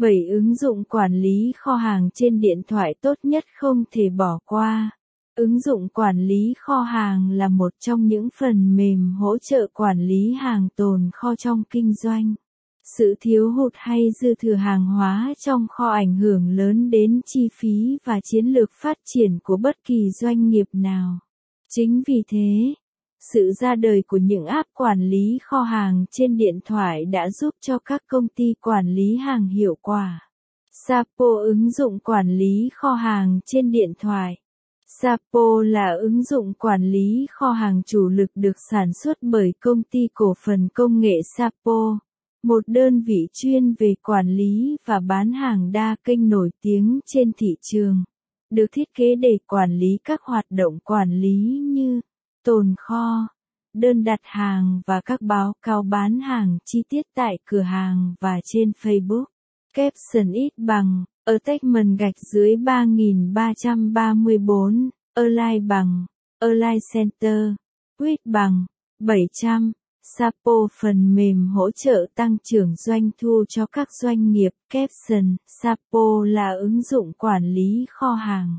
7 ứng dụng quản lý kho hàng trên điện thoại tốt nhất không thể bỏ qua. Ứng dụng quản lý kho hàng là một trong những phần mềm hỗ trợ quản lý hàng tồn kho trong kinh doanh. Sự thiếu hụt hay dư thừa hàng hóa trong kho ảnh hưởng lớn đến chi phí và chiến lược phát triển của bất kỳ doanh nghiệp nào. Chính vì thế, sự ra đời của những app quản lý kho hàng trên điện thoại đã giúp cho các công ty quản lý hàng hiệu quả. Sapo ứng dụng quản lý kho hàng trên điện thoại. Sapo là ứng dụng quản lý kho hàng chủ lực được sản xuất bởi công ty cổ phần công nghệ Sapo, một đơn vị chuyên về quản lý và bán hàng đa kênh nổi tiếng trên thị trường, được thiết kế để quản lý các hoạt động quản lý như tồn kho, đơn đặt hàng và các báo cáo bán hàng chi tiết tại cửa hàng và trên Facebook. Caption ít bằng, ở Techman gạch dưới 3334, align bằng, align center, Quýt bằng, 700. Sapo phần mềm hỗ trợ tăng trưởng doanh thu cho các doanh nghiệp. Caption, Sapo là ứng dụng quản lý kho hàng.